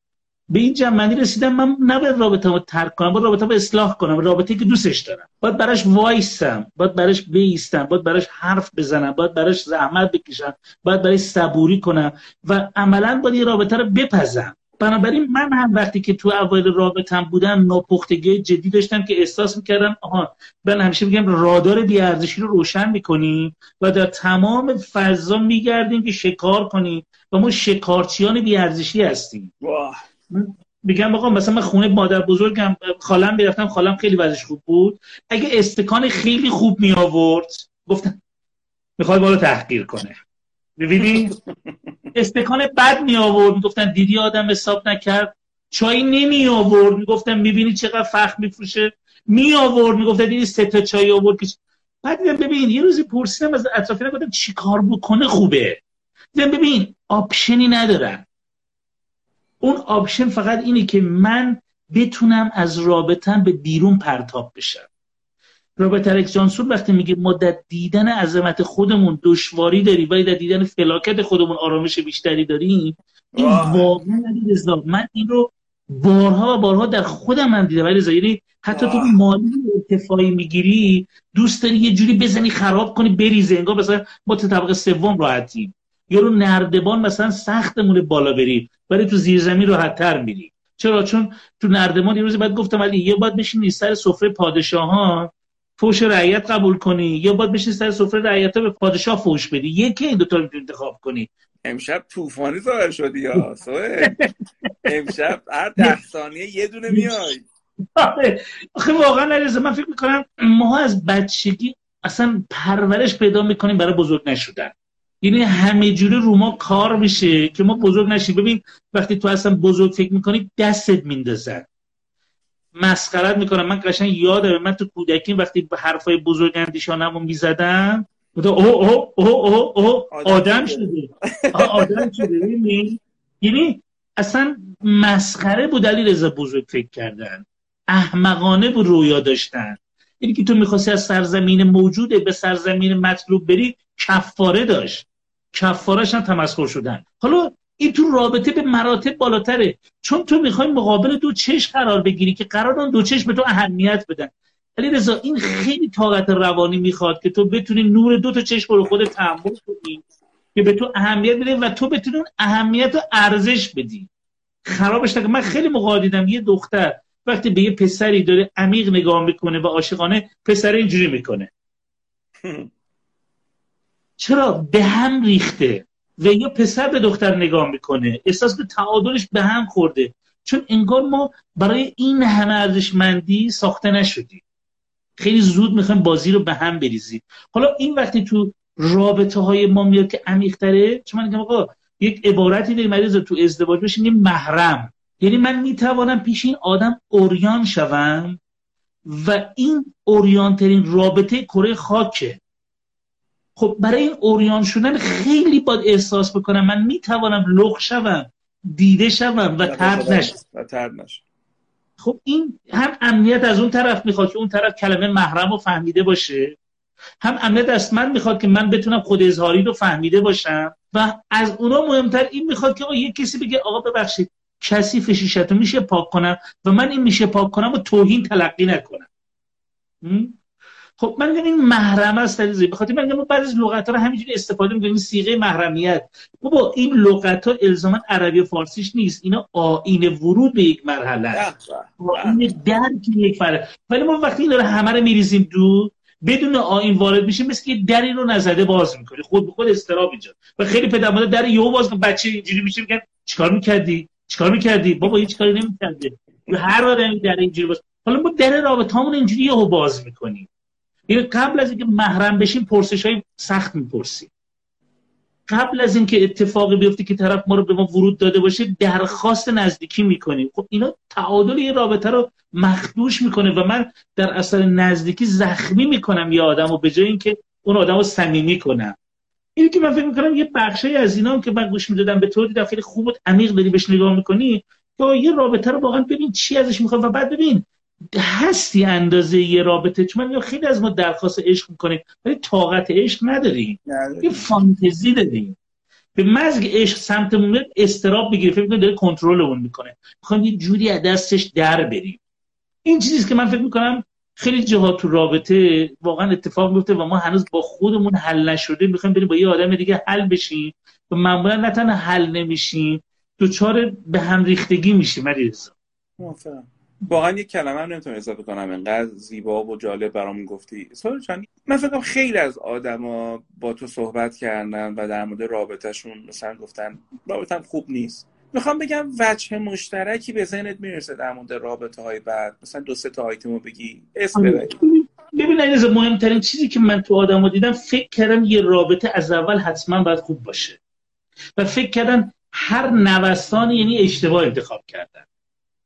به این جمعنی رسیدم من نباید رابطه رو ترک کنم باید رابطه رو اصلاح کنم رابطه که دوستش دارم. باید براش وایسم باید براش بیستم باید براش حرف بزنم باید براش زحمت بکشم باید براش صبوری کنم و عملا باید یه رابطه رو بپزم. بنابراین من هم وقتی که تو اول رابطم بودم ناپختگی جدی داشتم که احساس می‌کردم آها من همیشه میگم رادار بیارزشی رو روشن می‌کنیم و در تمام فضا میگردیم که شکار کنیم و ما شکارچیان بیارزشی هستیم. میگم آقا مثلا من خونه مادر بزرگم خالم بیرفتم خالم خیلی وضعش خوب بود. اگه استکان خیلی خوب می آورد گفتم می‌خواد بالا تحقیر کنه. ببینی استکان بد می آورد. می‌گفتن دیدی آدم حساب نکرد. چای نمی آورد. می‌گفتن می‌بینی چقدر فخر میفروشه. می آورد. می‌گفتن دیدی سه تا چای آورد که بعد دیدم ببین یه روزی پرسیدم از اطرافیان گفتم چی کار بکنه؟ خوبه. دیدم ببین option ی ندارن. اون option فقط اینه که من بتونم از رابطم به بیرون پرتاب بشم. رابرت جانسون وقتی میگه ما در دیدن عظمت خودمون دشواری داریم ولی در دیدن فلاکت خودمون آرامش بیشتری داریم این واقعا من این رو بارها و بارها در خودم من دیدم. ولی یعنی حتی تو مالی ارتفاعی می‌گیری دوست داری یه جوری بزنی خراب کنی بریزه انگار مثلا ما تو طبقه سوم راحتیم. یا رو نردبان مثلا سختمون بالا بریم ولی تو زیر زمین راحت تر میری چرا؟ چون تو نردبان یه روزی بعد گفتم ولی یه باید بشینی سر سفره پادشاهان فوش رعیت قبول کنی یا باید بشین سر سفره رعیت به پادشاه فوش بدی؟ یکی این دوتا رو انتخاب کنی. امشب طوفانی ظاهر شدی یا؟ امشب هر ده ثانیه یه دونه میای. آخه واقعا نریزه من فکر می‌کنم ما از بچگی اصلا پرورش پیدا می‌کنیم برای بزرگ نشدن. یعنی همه جوری رو ما کار میشه که ما بزرگ نشیم. ببین وقتی تو اصلا بزرگ فکر می‌کنی دستت میندازن. مسخرت می‌کنم. من قشنگ یادم من تو کودکی وقتی به حرفای بزرگ اندیشانمو می‌زدم او او او او او آدم شده. آدم شده. یعنی اصلا مسخره بود علی رضا بزرگ فکر کردن. احمقانه بود رویا داشتن. یعنی که تو می‌خواستی از سرزمین موجوده به سرزمین مطلوب بری کفاره داشت. کفارش هم تمسخر شدن. حالا این تو رابطه به مراتب بالاتره. چون تو می‌خوای مقابل دو چشم قرار بگیری که قرار دو چشم به تو اهمیت بدن. ولی رضا این خیلی طاقت روانی می‌خواد که تو بتونی نور دو تا چشم رو خود تحمل کنی که به تو اهمیت بده و تو بتونی اون اهمیت رو ارزش بدی. خرابش نکن. من خیلی موقع دیدم یه دختر وقتی به یه پسری داره عمیق نگاه می‌کنه و عاشقانه پسر اینجوری می‌کنه. چرا؟ به هم ریخته. و یا پسر به دختر نگاه می‌کنه احساس به تعادلش به هم خورده. چون انگار ما برای این همه ارزشمندی ساخته نشدیم. خیلی زود می‌خوایم بازی رو به هم بریزیم. حالا این وقتی تو رابطه های ما میاد که عمیق‌تره چون من میگم آقا یک عبارتی داریم مریض تو ازدواج بشین محرم. یعنی من می‌توانم پیش این آدم اوریان شوم و این اوریان ترین رابطه کره خاکه. خب برای این اوریان شدن خیلی باید احساس بکنم. من می‌توانم لغ شوم دیده شوم و ترد نشم. خب این هم امنیت از اون طرف می‌خواد که اون طرف کلمه محرم رو فهمیده باشه. هم امنیت از من می‌خواد که من بتونم خود اظهاری رو فهمیده باشم. و از اونا مهمتر این می‌خواد که یه کسی بگه آقا ببخشید کسی فشیشت رو میشه پاک کنم و من این میشه پاک کنم و توهین تلقی نکنم. خب من میگم این محرم است عزیزی بخاطر من میگم بعضی از لغت ها رو همینجوری استفاده می‌کنیم سیغه محرمیت. بابا این لغت ها الزاما عربی و فارسیش نیست. اینا آین ورود به یک مرحله است. آین درک یک فرق ولی ما وقتی این رو همه رو میریزیم دو بدون آین وارد میشه مثل که دری رو نزده باز می‌کنی. خود به خود استراب ایجاد. و خیلی پدر مادر در یهو باز بچه اینجوری میشه میگن چیکار می‌کردی؟ چیکار می‌کردی؟ بابا هیچ کاری نمی‌کردی. هر وقت در اینجوری باز. حالا ما در رابطه‌مون اینجوری یهو باز می‌کنیم. این قبل از اینکه محرم بشیم پرسش های سخت می‌پرسیم. قبل از اینکه اتفاقی بیفته که طرف ما رو به ما ورود داده باشه درخواست نزدیکی می‌کنیم. خب اینا تعادل یه رابطه رو مخدوش می‌کنه و من در اثر نزدیکی زخمی می‌کنم یه آدم و به جای اینکه اون آدم رو صمیمی کنم. اینی که من فکر می‌کنم یه بخشی از اینا هم که من گوش می‌دادم به طوری داخل خوب عمیق داری بهش نگاه می‌کنی که یه رابطه رو واقعا ببین چی ازش می‌خواد و بعد ببین هستی اندازه یه رابطه؟ چون من خیلی از ما درخواست عشق می‌کنیم ولی طاقت عشق نداریم. یه فانتزی داریم. به مزگ عشق سمتمون استراب بگیره فکر داره کنترلمون می‌کنه. می‌خوام یه جوری از دستش در بریم. این چیزیست که من فکر می‌کنم خیلی جاها تو رابطه واقعا اتفاق میفته و ما هنوز با خودمون حل نشده. می‌خوایم بریم با یه آدم دیگه حل بشیم. و معمولا نه تنها حل نمیشیم دوچار به هم ریختگی میشیم ولی واقعا یک کلمه هم نمی‌تونم اضافه کنم. انقدر زیبا و جالب برام گفتی. سوال من فکر خیلی از آدما با تو صحبت کردن و در مورد رابطهشون مثلا گفتن رابطم خوب نیست. می‌خوام بگم وجه مشترکی به ذهنت می‌رسه در مورد رابطه های بعد. مثلا دو سه تا آیتمو بگی. اسم. ببری. ببین علیرضا مهمترین چیزی که من تو آدمو دیدم فکر کردم یه رابطه از اول حتما باید خوب باشه. و فکر کردن هر نوستان یعنی اشتباه انتخاب کردن.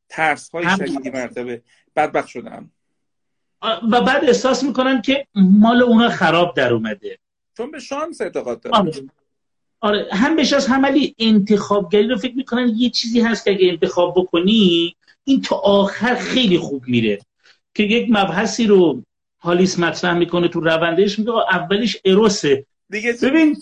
ترس های شدیدی مرتبه. بدبخت شدم. و بعد احساس می‌کنن که مال اونا خراب در اومده. چون به شانس اعتقاد دارن آره, آره. هم بهش از همالی انتخابگری رو فکر می‌کنن یه چیزی هست که اگه انتخاب بکنی این تا آخر خیلی خوب میره. که یک مبحثی رو هالیس مطرح می‌کنه تو روندهش میگه اولیش اروسه. دیگه ببین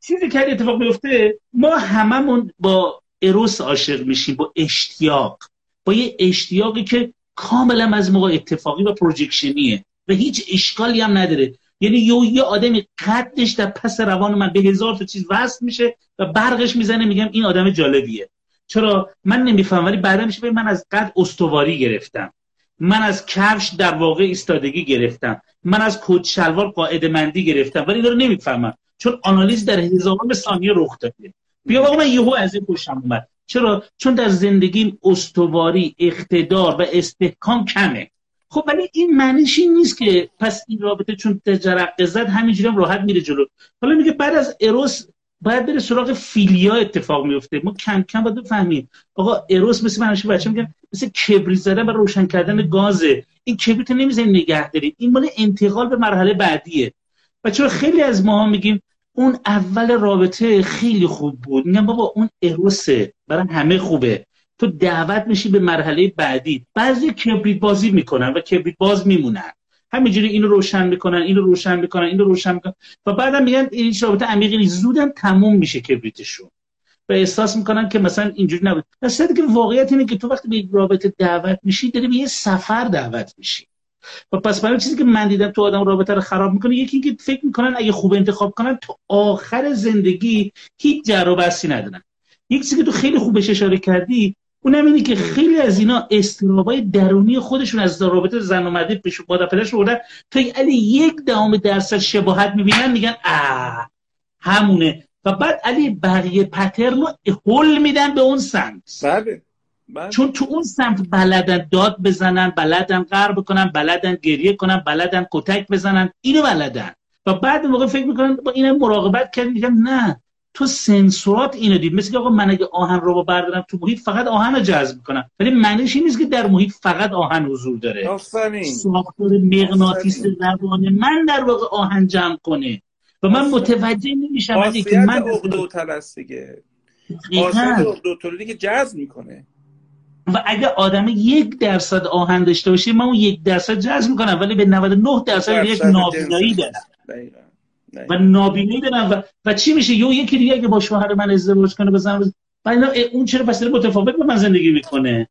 چیزی که اتفاق میفته ما هممون با اروس عاشق میشیم با اشتیاق. یه اشتیاقی که کاملا از موقع اتفاقی و پروژکشنیه و هیچ اشکالی هم نداره. یعنی یه یه آدمی قدش در پس روان من به هزار تا چیز وصل میشه و برقش می‌زنه میگم این آدم جالبیه. چرا؟ من نمیفهم ولی بعدا میشه من از قد استواری گرفتم. من از کفش در واقع ایستادگی گرفتم. من از کت شلوار قاعده مندی گرفتم ولی رو نمی‌فهمم. چون آنالیز در هزاران ثانیه رخ داده. بیا واقعا من یهو از این خوشم اومد. چرا؟ چون در زندگیم استواری اقتدار و استحکام کمه. خب ولی این معنیش نیست که پس این رابطه چون تجرق زد همینجوری هم راحت میره جلو. حالا میگه بعد از اروس باید بره سراغ فیلیا اتفاق میفته. ما کم کم باید بفهمیم. آقا اروس مثل من بچه میگن مثل کبریت زدن و روشن کردن گازه. این کبریت نمی‌زنی نگه دارید این مال انتقال به مرحله بعدیه. و چرا خیلی از ما میگیم اون اول رابطه خیلی خوب بود. میگم بابا اون اروسه برای همه خوبه. تو دعوت میشی به مرحله بعدی. بعضی کبریت بازی می‌کنن و کبریت باز میمونن. همینجوری اینو روشن می‌کنن اینو روشن می‌کنن اینو روشن می‌کنن. و بعدم میگن این رابطه عمیقی نیست. زودم تموم میشه کبریتشون. و احساس می‌کنن که مثلا اینجوری نبود. در که واقعیت اینه که تو وقتی به یک رابطه دعوت میشی داری به یه سفر دعوت میشی. و پس برای چیزی که من دیدم تو آدم رابطه رو خراب می‌کنه یکی اینکه فکر می‌کنن اگه خوب انتخاب کنن تو آخر زندگی هیچ جر و بحثی ندارن. یک چیزی که تو خیلی خوبش اشاره کردی اونم اینه که خیلی از اینا استرابای درونی خودشون از رابطه زن و مرد پیش مادر پدرش بردن تا علی یک دهم درصد شباهت می‌بینن میگن اه همونه. و بعد علی بقیه پترن رو هل میدن به اون سمت. بله. بله. چون تو اون سمت بلدن داد بزنن بلدن قرب بکنن بلدن گریه کنن بلدن کتک بزنن اینو بلدن. و بعد موقع فکر می‌کنن با این مراقبت کردن میگم نه تو سنسورات اینو دید. مثل که آقا من اگه آهن رو بردارم تو محیط فقط آهن رو جذب می‌کنم. ولی معنیش این نیست که در محیط فقط آهن حضور داره. ساختار مغناطیس روان من در واقع آهن جمع کنه. و من متوجه نمیشم که من دیگه. که جذب می‌کنه. و اگه آدم یک درصد آهن داشته باشه من اون یک درصد جذب می‌کنم ولی به 99 درصد یک نابینایی دارم و نابینایی دارم و, و چی میشه؟ یو یکی دیگه اگه با شوهر من ازدواج کنه بزنم اون چرا پس متفاوت با من زندگی می‌کنه؟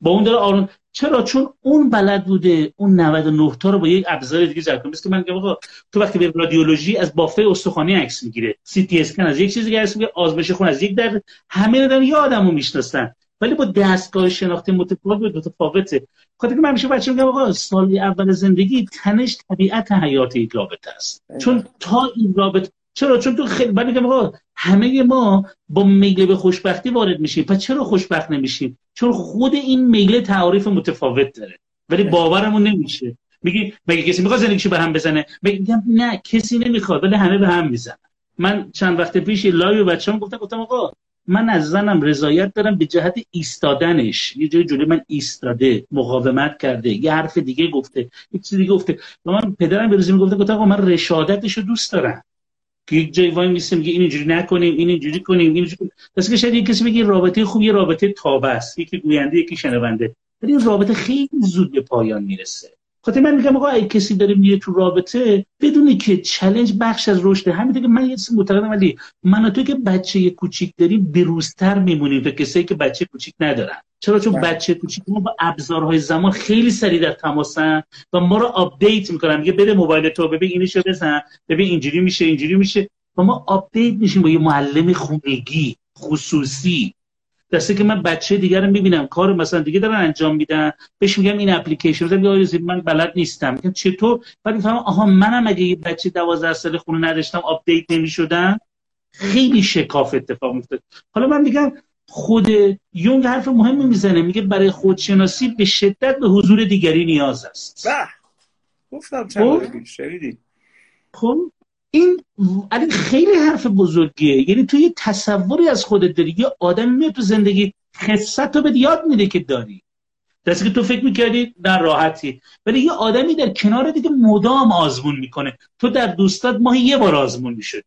با اون داره آرون چرا؟ چون اون بلد بوده اون 99 تا رو با یک ابزار دیگه جمع کنه. که من میگم تو وقتی به رادیولوژی از بافه استخوانی عکس می‌گیره سی تی اسکن از یک چیزی دیگه عکس می‌گیره آزمایش خون از یک در همه دارن یه آدمو می‌شناسن. ولی با دستگاه شناختی متفاوت متفاوته. خاطر که من میشه بچه میگم آقا سال اول زندگی تنش طبیعت حیات یک رابطه است. چون تا این رابطه چرا؟ چون تو خیلی من میگم آقا همه ما با میل به خوشبختی وارد میشیم. پس چرا خوشبخت نمیشیم؟ چون خود این میل تعریف متفاوت داره. ولی باورمون نمیشه. میگی مگه کسی می‌خواد زندگیشو به هم بزنه؟ میگم نه کسی نمی‌خواد ولی همه به هم می‌زنن. من چند وقت پیش live بچه‌ام گفتم گفتم آقا من از زنم رضایت دارم به جهت ایستادنش. یه جای جلوی من ایستاده مقاومت کرده یه حرف دیگه گفته یه چیز دیگه گفته. و من پدرم به روزی می‌گفته گفتم من رشادتش رو دوست دارم. که یک جای وایمیسیم میگه این اینجوری نکنیم این اینجوری کنیم این اینجوری شاید یک کسی بگه رابطه خوب یه رابطه تابه است. یکی گوینده یکی شنونده. ولی این رابطه خیلی زود به پایان می‌رسه. خاطر من میگم آقا اگه کسی داره میره تو رابطه بدونی که challenge بخش از رشد همین که من یه چیز معتقدم ولی من تو که بچه کوچیک داریم بروزتر میمونیم تا کسایی که بچه کوچیک ندارن. چرا؟ چون بله. بچه کوچیک ما با ابزارهای زمان خیلی سریع در تماسن و ما رو update می‌کنن. میگه بده موبایل تو ببین اینشو بزن ببین اینجوری میشه اینجوری میشه. و ما update میشیم با یه معلم خونگی خصوصی. دسته که من بچه دیگر رو می‌بینم. کار مثلا دیگه دارن انجام میدن. بهش میگم این اپلیکیشن. رو من بلد نیستم. میگم چطور؟ بعد می‌فهمم آها منم اگه یه بچه 12 ساله خونه نداشتم update نمی‌شدم خیلی شکاف اتفاق میفته حالا من میگم خود یونگ حرف مهمی می‌زنه. میگه برای خودشناسی به شدت به حضور دیگری نیاز است. گفتم چند؟ خب؟ این خیلی حرف بزرگیه. یعنی تو یه تصوری از خودت داری. یه آدم میاد تو زندگی خصت رو به یاد میده که داری. دستی که تو فکر می‌کردی در راحتی. ولی یه آدمی در کنار دیگه مدام آزمون می‌کنه. تو در دوستات ماهی یه بار آزمون میشه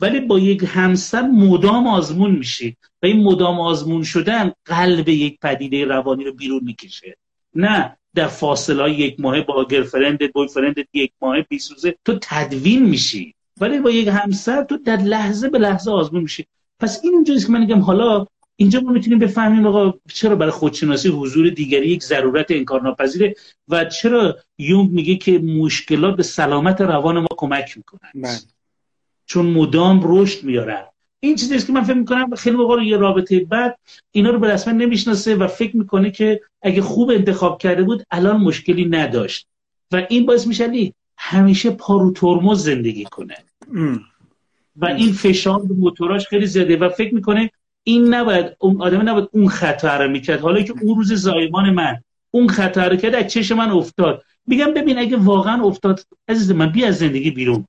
ولی با یک همسر مدام آزمون میشی. و این مدام آزمون شدن قلب یک پدیده روانی رو بیرون می‌کشه. نه. در فاصله یک ماه با گرفرند بوی فرند یک ماه بیست روزه تو تدوین میشی ولی با یک همسر تو در لحظه به لحظه آزمون میشی پس این اونجاست که من میگم حالا اینجا ما می‌تونیم بفهمیم آقا چرا برای خودشناسی حضور دیگری یک ضرورت انکارناپذیره و چرا یونگ میگه که مشکلات به سلامت روان ما کمک می‌کنن من. بله. چون مدام رشد میارن این چیزی که من فکر می‌کنم خیلی موقع یه رابطه بعد اینا رو به رسما نمی‌شناسه و فکر می‌کنه که اگه خوب انتخاب کرده بود الان مشکلی نداشت. و این باعث میشه همیشه پارو ترمز زندگی کنه. و این فشار به موتوراش خیلی زیاده و فکر می‌کنه این نباید اون آدم نباید اون خطا رو می‌کرد. حالا که اون روز زایمان من اون خطا رو کرد از چش من افتاد. میگم ببین اگه واقعا افتاد عزیز من بیا از زندگی بیرون.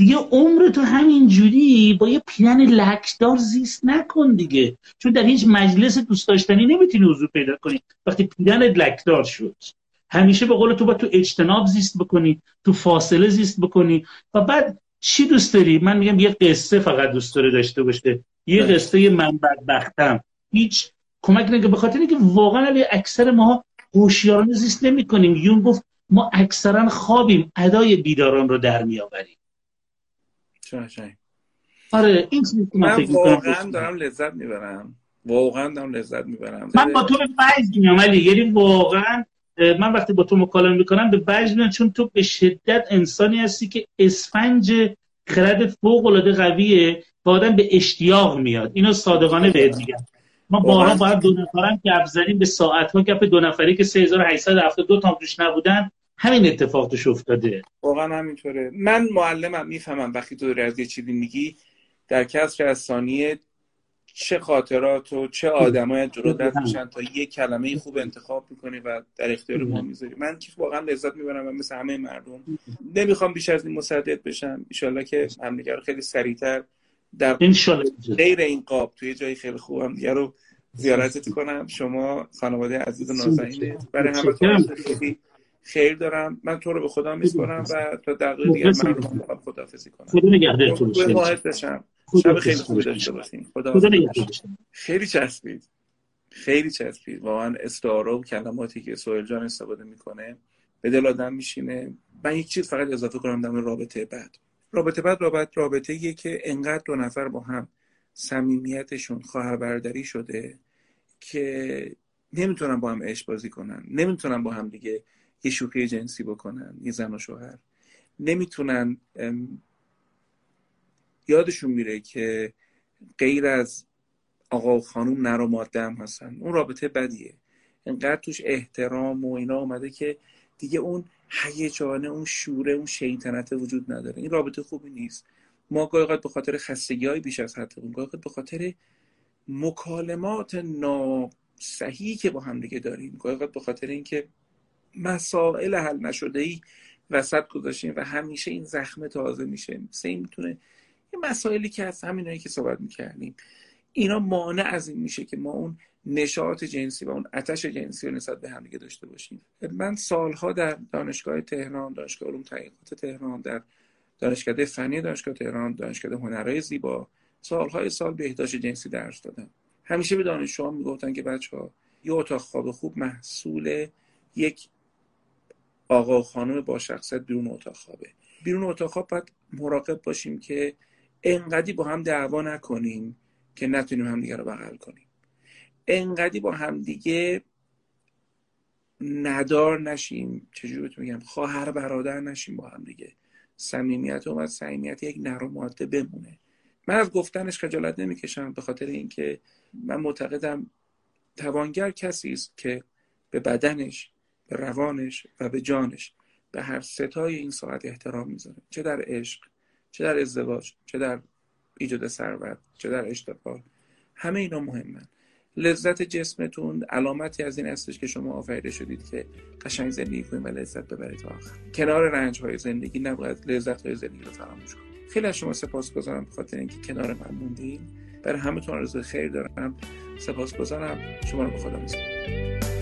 دیگه عمر تو همین جوری با یه پیرن لکدار زیست نکن دیگه. چون در هیچ مجلس دوست داشتنی نمی‌تونی حضور پیدا کنی. وقتی پیرن لکدار شد همیشه به قول تو با تو اجتناب زیست بکنی تو فاصله زیست بکنی. و بعد چی دوست داری؟ من میگم یه قصه فقط دوست داره داشته باشه. یه بله. قصه من بدبختم. هیچ کمک نگه به خاطر اینکه واقعا اکثر ما هوشیارانه زیست نمی‌کنیم. یون گفت ما اکثرا خوابیم ادای بیداران رو در میآوریم آره این من واقعا دارم لذت می‌برم. واقعا دارم لذت می‌برم. من با تو به وجد میام ولی یعنی واقعا من وقتی با تو مکالمه می‌کنم به وجد میام چون تو به شدت انسانی هستی که اسفنج خردت فوق العاده قویه با آدم به اشتیاق میاد. اینو صادقانه بهت میگم. ما بارها باید دو نفرم گپ زدیم به ساعت ها گپ دو نفری که 3872 تا توش نبودن همین اتفاق توش افتاده. واقعا همینطوره. من معلمم می‌فهمم وقتی تو داری از یه چیزی میگی در کسر از ثانیه چه خاطرات و چه آدمای جلو دست میشن تا یه کلمه خوب انتخاب می‌کنی و در اختیار ما می‌ذاری. من که واقعا لذت می‌برم و مثل همه مردم. نمی‌خوام بیش از این مصدد بشم. ان که همدیگه رو خیلی سریعتر در غیر این قاب توی جایی خیلی خوبم دیگه رو زیارتت کنم. شما خانواده عزیز و نازنین برای همه خیر دارم. من تو رو به خدا میسپارم و تا دقیقه دیگه من رو خداحافظی کنم. خدا نگهدارتون بشم. شب خیلی خوبی داشته باشین. خدا خیلی چسبید. خیلی چسبید. واقعا استعاره و کلماتی که سوهل جان استفاده می‌کنه به دل آدم میشینه. من یک چیز فقط اضافه کنم در رابطه بعد. رابطه بعد رابطه رابطه یه که انقدر دو نفر با هم صمیمیتشون خواهر برادری شده که نمی‌تونن با هم عشق بازی کنن. نمی‌تونن با هم دیگه یه شوخی جنسی بکنن یه زن و شوهر. نمی‌تونن یادشون میره که غیر از آقا و خانوم نر و ماده هم هستن. اون رابطه بدیه. انقدر توش احترام و اینا اومده که دیگه اون هیجانه اون شوره اون شیطنت وجود نداره. این رابطه خوبی نیست. ما گاهی به خاطر خستگی های بیش از حد گاهی به خاطر مکالمات ناصحی که با هم دیگه داریم گاهی به خاطر اینکه مسائل حل نشده ای وسط گذاشتیم و همیشه این زخم تازه میشه. مثل این می‌تونه یه مسائلی که از همینایی که صحبت می‌کردیم. اینا مانع از این میشه که ما اون نشاط جنسی و اون آتش جنسی رو نسبت به همدیگه داشته باشیم. من سالها در دانشگاه تهران دانشگاه علوم تحقیقات تهران در دانشکده فنی دانشگاه تهران دانشکده هنرهای زیبا سالهای سال بهداشت جنسی درس دادم. همیشه به دانشجوها می‌گفتن که بچه ها یه اتاق خواب خوب محصول یک آقا و خانم با شخصیت بیرون اتاق خوابه. بیرون اتاق خواب باید مراقب باشیم که انقدی با هم دعوا نکنیم که نتونیم همدیگه رو بغل کنیم. انقدی با همدیگه ندار نشیم. چجوری بهتون میگم؟ خواهر برادر نشیم با هم دیگه صمیمیت و صمیمیت یک نر و ماده بمونه. من از گفتنش خجالت نمی‌کشم به خاطر اینکه من معتقدم توانگر کسی است که به بدنش به روانش و به جانش به هر ستای این ساعت احترام می‌ذاره. چه در عشق چه در ازدواج چه در ایجاد ثروت چه در اشتغال. همه اینا مهمن. لذت جسمتون علامتی از این هستش که شما آفریده شدید که قشنگ زندگی کنید و لذت ببرید. تا آخر کنار رنج های زندگی نباید لذت های زندگی رو فراموش کنید. خیلی از شما سپاسگزارم به خاطر اینکه کنار من موندین. برای همتون آرزوی خیر دارم. سپاسگزارم. شما رو به خدا میسپارم.